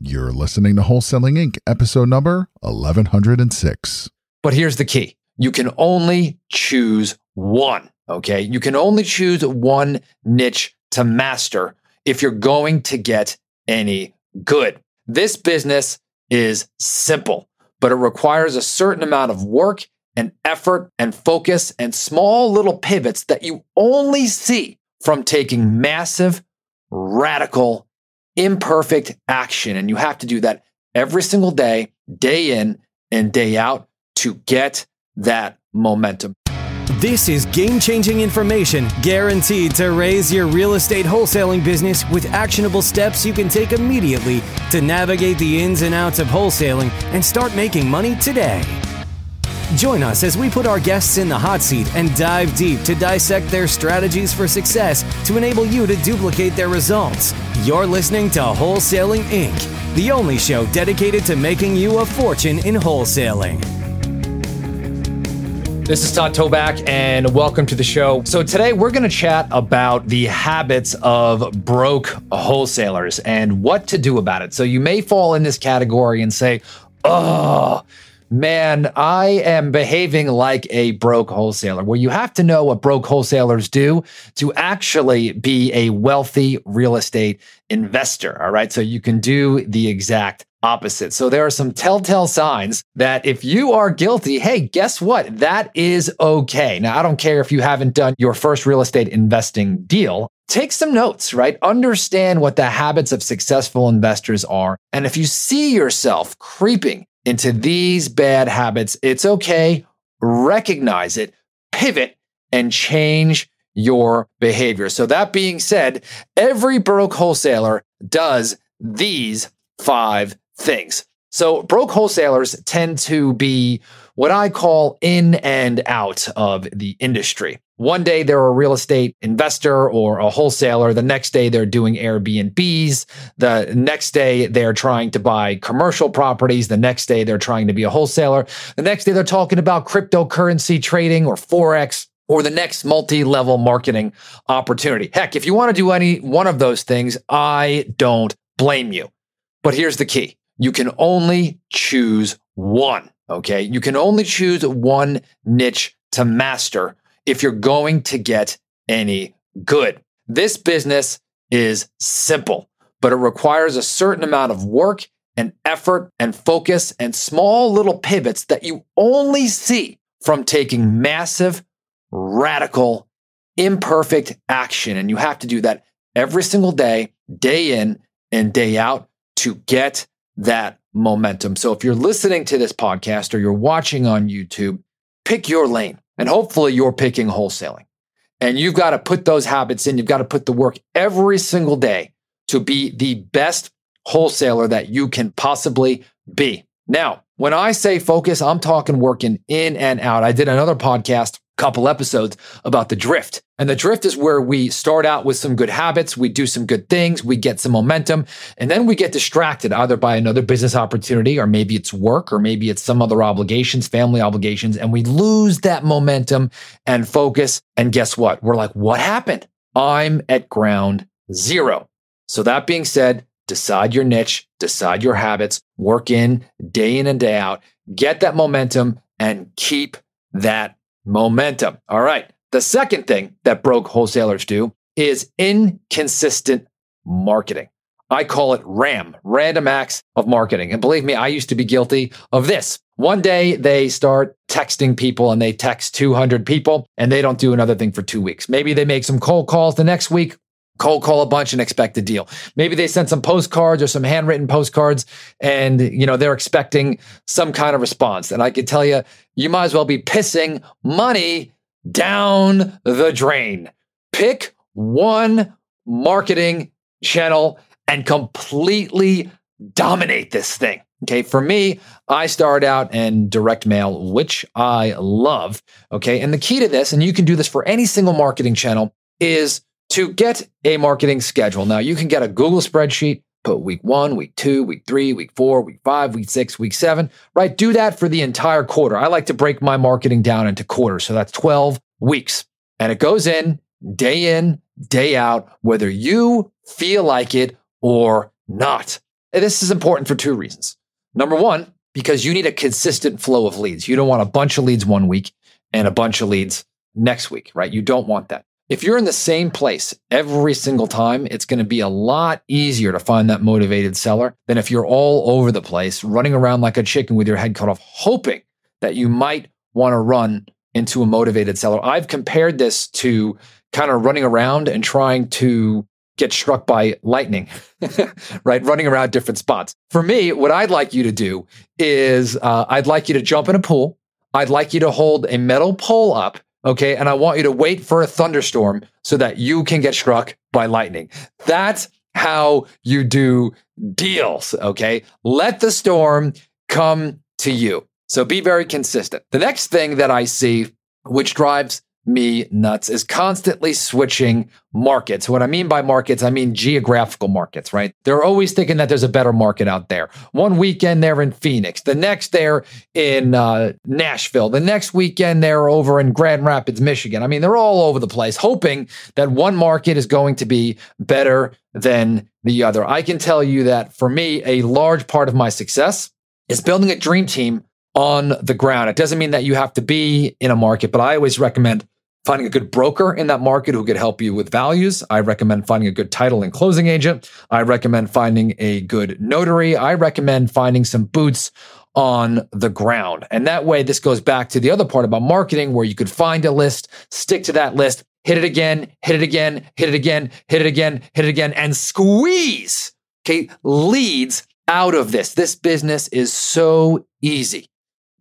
You're listening to Wholesaling Inc., episode number 1106. But here's the key you can only choose one. Okay. You can only choose one niche to master if you're going to get any good. This business is simple, but it requires a certain amount of work and effort and focus and small little pivots that you only see from taking massive, radical, imperfect action. And you have to do that every single day, day in and day out to get that momentum. This is game changing information guaranteed to raise your real estate wholesaling business with actionable steps you can take immediately to navigate the ins and outs of wholesaling and start making money today. Join us as we put our guests in the hot seat and dive deep to dissect their strategies for success to enable you to duplicate their results. You're listening to Wholesaling Inc., the only show dedicated to making you a fortune in wholesaling. This is Todd Toback, and welcome to the show. So, today we're going to chat about the habits of broke wholesalers and what to do about it. So, you may fall in this category and say, Oh, man, I am behaving like a broke wholesaler. Well, you have to know what broke wholesalers do to actually be a wealthy real estate investor. All right. So you can do the exact opposite. So there are some telltale signs that if you are guilty, hey, guess what? That is okay. Now, I don't care if you haven't done your first real estate investing deal. Take some notes, right? Understand what the habits of successful investors are. And if you see yourself creeping into these bad habits, it's okay. Recognize it, pivot, and change your behavior. So, that being said, every broke wholesaler does these five things. So, broke wholesalers tend to be what I call in and out of the industry. One day they're a real estate investor or a wholesaler. The next day they're doing Airbnbs. The next day they're trying to buy commercial properties. The next day they're trying to be a wholesaler. The next day they're talking about cryptocurrency trading or Forex or the next multi level marketing opportunity. Heck, if you want to do any one of those things, I don't blame you. But here's the key you can only choose one. Okay. You can only choose one niche to master if you're going to get any good. This business is simple, but it requires a certain amount of work and effort and focus and small little pivots that you only see from taking massive, radical, imperfect action. And you have to do that every single day, day in and day out to get that momentum. So if you're listening to this podcast or you're watching on YouTube, pick your lane and hopefully you're picking wholesaling. And you've got to put those habits in. You've got to put the work every single day to be the best wholesaler that you can possibly be. Now, when I say focus, I'm talking working in and out. I did another podcast couple episodes about the drift. And the drift is where we start out with some good habits, we do some good things, we get some momentum, and then we get distracted either by another business opportunity, or maybe it's work, or maybe it's some other obligations, family obligations, and we lose that momentum and focus. And guess what? We're like, what happened? I'm at ground zero. So that being said, decide your niche, decide your habits, work in day in and day out, get that momentum and keep that momentum. All right. The second thing that broke wholesalers do is inconsistent marketing. I call it RAM, random acts of marketing. And believe me, I used to be guilty of this. One day they start texting people and they text 200 people and they don't do another thing for two weeks. Maybe they make some cold calls the next week cold call a bunch and expect a deal. Maybe they send some postcards or some handwritten postcards and you know they're expecting some kind of response. And I can tell you you might as well be pissing money down the drain. Pick one marketing channel and completely dominate this thing. Okay. For me, I start out in direct mail, which I love. Okay. And the key to this, and you can do this for any single marketing channel, is to get a marketing schedule. Now, you can get a Google spreadsheet, put week one, week two, week three, week four, week five, week six, week seven, right? Do that for the entire quarter. I like to break my marketing down into quarters. So that's 12 weeks. And it goes in day in, day out, whether you feel like it or not. And this is important for two reasons. Number one, because you need a consistent flow of leads. You don't want a bunch of leads one week and a bunch of leads next week, right? You don't want that. If you're in the same place every single time, it's going to be a lot easier to find that motivated seller than if you're all over the place, running around like a chicken with your head cut off, hoping that you might want to run into a motivated seller. I've compared this to kind of running around and trying to get struck by lightning, right? Running around different spots. For me, what I'd like you to do is uh, I'd like you to jump in a pool. I'd like you to hold a metal pole up Okay. And I want you to wait for a thunderstorm so that you can get struck by lightning. That's how you do deals. Okay. Let the storm come to you. So be very consistent. The next thing that I see, which drives me nuts is constantly switching markets. What I mean by markets, I mean geographical markets, right? They're always thinking that there's a better market out there. One weekend they're in Phoenix, the next they're in uh, Nashville, the next weekend they're over in Grand Rapids, Michigan. I mean, they're all over the place, hoping that one market is going to be better than the other. I can tell you that for me, a large part of my success is building a dream team on the ground. It doesn't mean that you have to be in a market, but I always recommend finding a good broker in that market who could help you with values. I recommend finding a good title and closing agent. I recommend finding a good notary. I recommend finding some boots on the ground. And that way, this goes back to the other part about marketing where you could find a list, stick to that list, hit it again, hit it again, hit it again, hit it again, hit it again, and squeeze, okay, leads out of this. This business is so easy.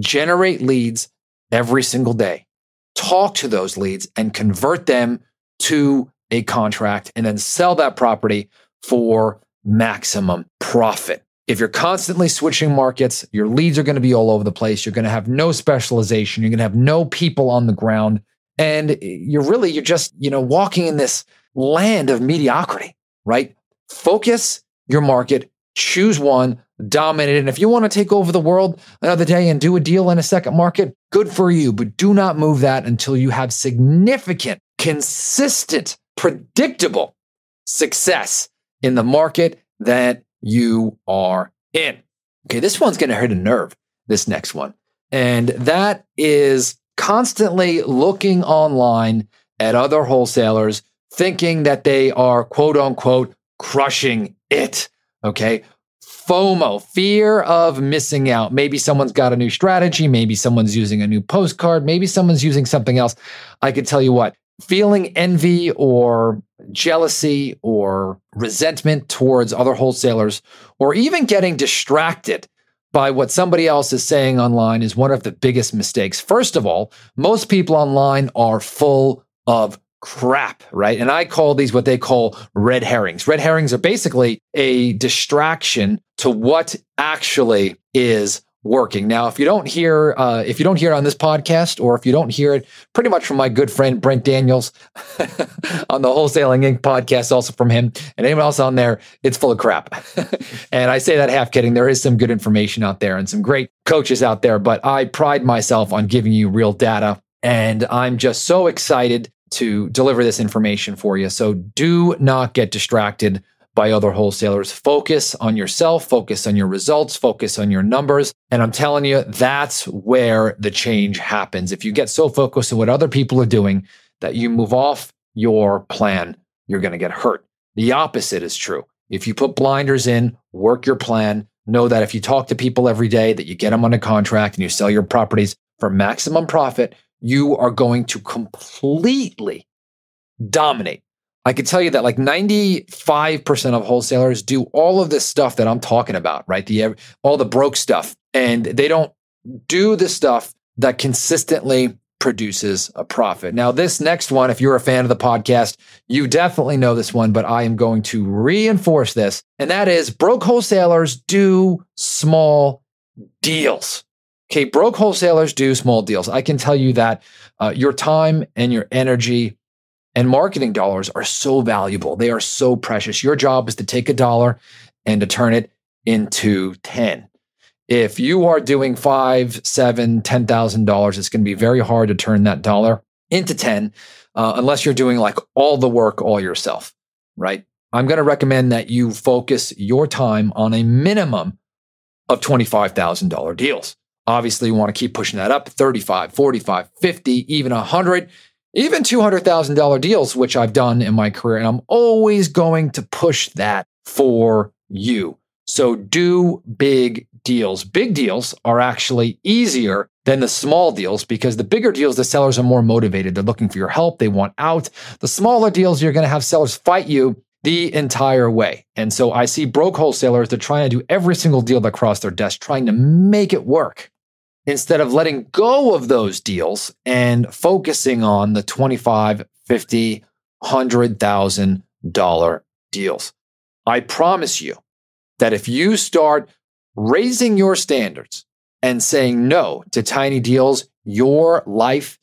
Generate leads every single day talk to those leads and convert them to a contract and then sell that property for maximum profit. If you're constantly switching markets, your leads are going to be all over the place. You're going to have no specialization. You're going to have no people on the ground. And you're really, you're just, you know, walking in this land of mediocrity, right? Focus your market, choose one, dominate. And if you want to take over the world another day and do a deal in a second market, good for you. But do not move that until you have significant, consistent, predictable success in the market that you are in. Okay, this one's going to hurt a nerve, this next one. And that is constantly looking online at other wholesalers, thinking that they are quote unquote crushing it. Okay. FOMO, fear of missing out. Maybe someone's got a new strategy. Maybe someone's using a new postcard. Maybe someone's using something else. I could tell you what, feeling envy or jealousy or resentment towards other wholesalers, or even getting distracted by what somebody else is saying online is one of the biggest mistakes. First of all, most people online are full of crap, right? And I call these what they call red herrings. Red herrings are basically a distraction to what actually is working. Now, if you don't hear, uh, if you don't hear it on this podcast, or if you don't hear it pretty much from my good friend Brent Daniels on the Wholesaling Inc. podcast, also from him and anyone else on there, it's full of crap. and I say that half kidding. There is some good information out there and some great coaches out there, but I pride myself on giving you real data. And I'm just so excited to deliver this information for you. So do not get distracted by other wholesalers. Focus on yourself, focus on your results, focus on your numbers. And I'm telling you, that's where the change happens. If you get so focused on what other people are doing that you move off your plan, you're going to get hurt. The opposite is true. If you put blinders in, work your plan, know that if you talk to people every day, that you get them on a contract and you sell your properties for maximum profit, you are going to completely dominate. I can tell you that like 95% of wholesalers do all of this stuff that I'm talking about, right? The all the broke stuff and they don't do the stuff that consistently produces a profit. Now, this next one, if you're a fan of the podcast, you definitely know this one, but I am going to reinforce this. And that is broke wholesalers do small deals. Okay, broke wholesalers do small deals. I can tell you that uh, your time and your energy and marketing dollars are so valuable. They are so precious. Your job is to take a dollar and to turn it into 10. If you are doing five, seven, ten thousand dollars, it's going to be very hard to turn that dollar into 10 uh, unless you're doing like all the work all yourself, right? I'm going to recommend that you focus your time on a minimum of $25,000 deals. Obviously, you want to keep pushing that up 35, 45, 50, even 100, even $200,000 deals, which I've done in my career. And I'm always going to push that for you. So do big deals. Big deals are actually easier than the small deals because the bigger deals, the sellers are more motivated. They're looking for your help. They want out. The smaller deals, you're going to have sellers fight you the entire way. And so I see broke wholesalers, they're trying to do every single deal that cross their desk, trying to make it work instead of letting go of those deals and focusing on the 25, 50, $100,000 deals. I promise you that if you start raising your standards and saying no to tiny deals, your life,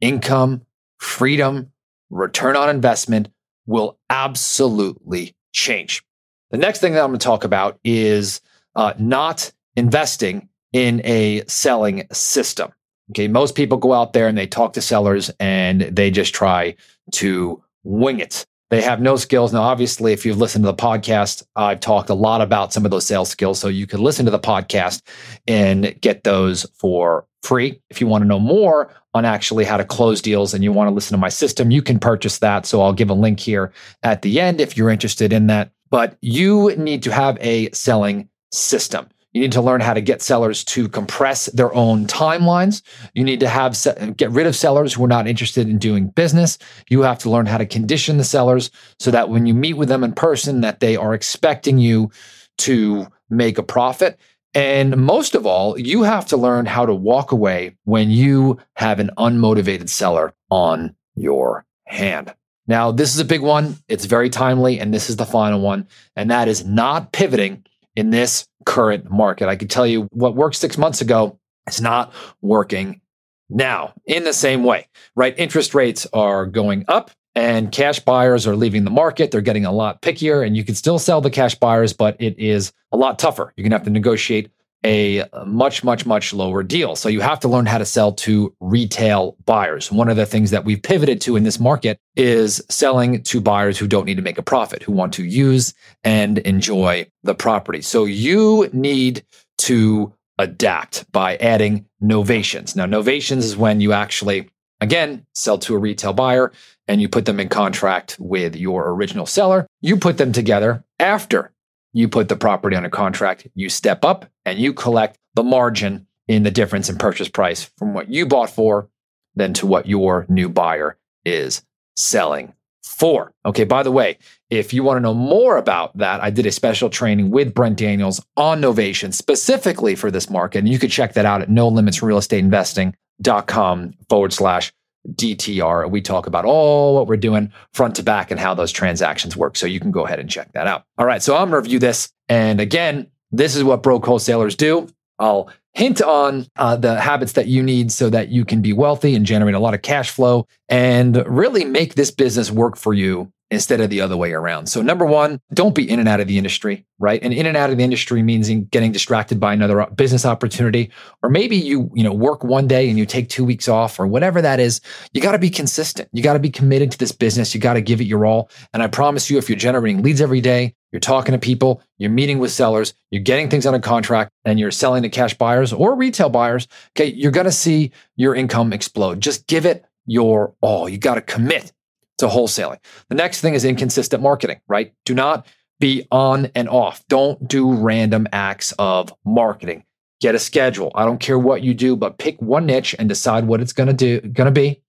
income, freedom, return on investment will absolutely change. The next thing that I'm going to talk about is uh, not investing in a selling system. Okay, most people go out there and they talk to sellers and they just try to wing it. They have no skills. Now, obviously, if you've listened to the podcast, I've talked a lot about some of those sales skills. So you can listen to the podcast and get those for free. If you want to know more on actually how to close deals and you want to listen to my system, you can purchase that. So I'll give a link here at the end if you're interested in that. But you need to have a selling system. You need to learn how to get sellers to compress their own timelines. You need to have get rid of sellers who are not interested in doing business. You have to learn how to condition the sellers so that when you meet with them in person that they are expecting you to make a profit. And most of all, you have to learn how to walk away when you have an unmotivated seller on your hand. Now, this is a big one. It's very timely, and this is the final one. And that is not pivoting in this current market. I can tell you what worked six months ago is not working now in the same way, right? Interest rates are going up and cash buyers are leaving the market. They're getting a lot pickier, and you can still sell the cash buyers, but it is a lot tougher. You're going to have to negotiate a much, much, much lower deal. So you have to learn how to sell to retail buyers. One of the things that we've pivoted to in this market is selling to buyers who don't need to make a profit, who want to use and enjoy the property. So you need to adapt by adding novations. Now, novations is when you actually, again, sell to a retail buyer and you put them in contract with your original seller. You put them together after you put the property on a contract, you step up and you collect the margin in the difference in purchase price from what you bought for than to what your new buyer is selling for. Okay, by the way, if you want to know more about that, I did a special training with Brent Daniels on Novation specifically for this market. And you could check that out at no limits real estate investing.com forward slash DTR. We talk about all what we're doing front to back and how those transactions work. So you can go ahead and check that out. All right. So I'm going to review this. And again, this is what broke wholesalers do. I'll hint on uh, the habits that you need so that you can be wealthy and generate a lot of cash flow and really make this business work for you instead of the other way around. So number one, don't be in and out of the industry, right? And in and out of the industry means getting distracted by another business opportunity, or maybe you, you know, work one day and you take two weeks off or whatever that is. You got to be consistent. You got to be committed to this business. You got to give it your all. And I promise you, if you're generating leads every day, you're talking to people, you're meeting with sellers, you're getting things on a contract, and you're selling to cash buyers or retail buyers, okay, you're going to see your income explode. Just give it your all. You got to commit to wholesaling. The next thing is inconsistent marketing, right? Do not be on and off. Don't do random acts of marketing. Get a schedule. I don't care what you do, but pick one niche and decide what it's going to do, going to be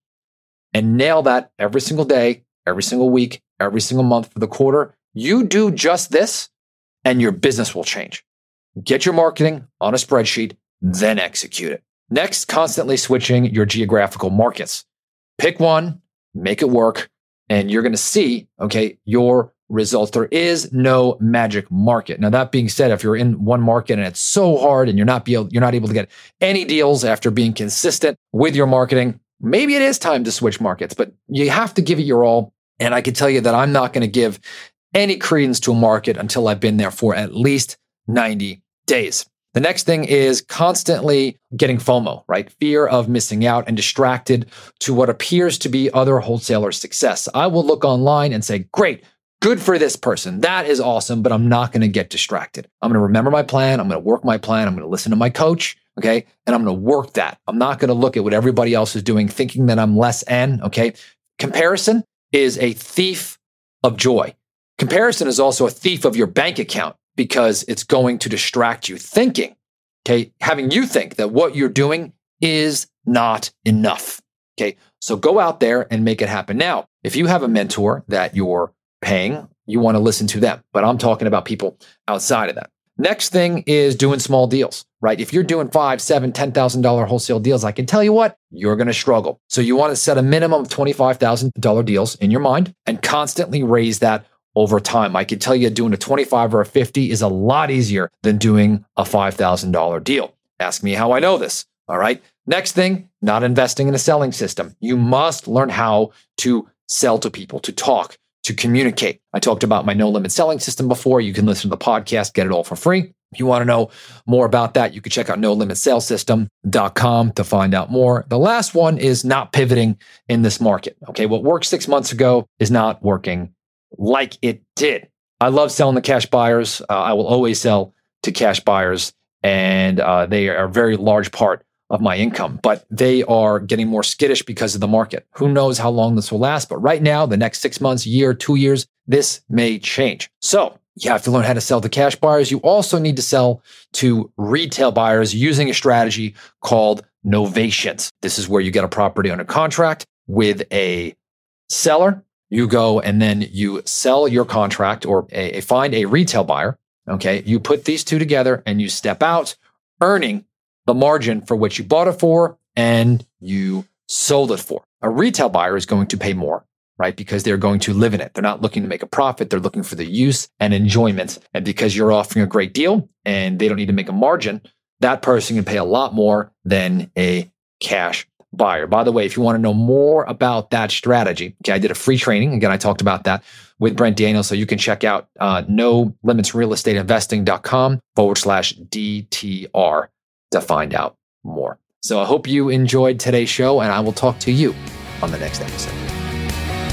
and nail that every single day, every single week, every single month for the quarter. You do just this and your business will change. Get your marketing on a spreadsheet, then execute it. Next, constantly switching your geographical markets. Pick one, make it work, and you're going to see, okay, your results. There is no magic market. Now, that being said, if you're in one market and it's so hard and you're not be able, you're not able to get any deals after being consistent with your marketing, maybe it is time to switch markets, but you have to give it your all. And I can tell you that I'm not going to give any credence to a market until I've been there for at least 90 days. The next thing is constantly getting FOMO, right? Fear of missing out and distracted to what appears to be other wholesalers' success. I will look online and say, great, Good for this person. That is awesome, but I'm not going to get distracted. I'm going to remember my plan. I'm going to work my plan. I'm going to listen to my coach. Okay. And I'm going to work that. I'm not going to look at what everybody else is doing, thinking that I'm less N. Okay. Comparison is a thief of joy. Comparison is also a thief of your bank account because it's going to distract you thinking, okay, having you think that what you're doing is not enough. Okay. So go out there and make it happen. Now, if you have a mentor that you're paying, you want to listen to them. But I'm talking about people outside of that. Next thing is doing small deals, right? If you're doing five, seven, ten thousand dollar wholesale deals, I can tell you what, you're going to struggle. So you want to set a minimum of twenty five thousand dollar deals in your mind and constantly raise that over time. I can tell you doing a 25 or a 50 is a lot easier than doing a $5,000 deal. Ask me how I know this. All right. Next thing, not investing in a selling system. You must learn how to sell to people, to talk, to communicate. I talked about my no limit selling system before. You can listen to the podcast, get it all for free. If you want to know more about that, you can check out no limit system.com to find out more. The last one is not pivoting in this market. Okay. What worked six months ago is not working like it did. I love selling to cash buyers. Uh, I will always sell to cash buyers, and uh, they are a very large part of my income, but they are getting more skittish because of the market. Who knows how long this will last? But right now, the next six months, year, two years, this may change. So you have to learn how to sell to cash buyers. You also need to sell to retail buyers using a strategy called novations. This is where you get a property under contract with a seller you go and then you sell your contract or a, a find a retail buyer. Okay. You put these two together and you step out earning the margin for what you bought it for and you sold it for. A retail buyer is going to pay more, right? Because they're going to live in it. They're not looking to make a profit. They're looking for the use and enjoyment. And because you're offering a great deal and they don't need to make a margin, that person can pay a lot more than a cash buyer. By the way, if you want to know more about that strategy, okay, I did a free training. Again, I talked about that with Brent Daniels. So you can check out uh, no limits real estate investing.com forward slash DTR to find out more. So I hope you enjoyed today's show, and I will talk to you on the next episode.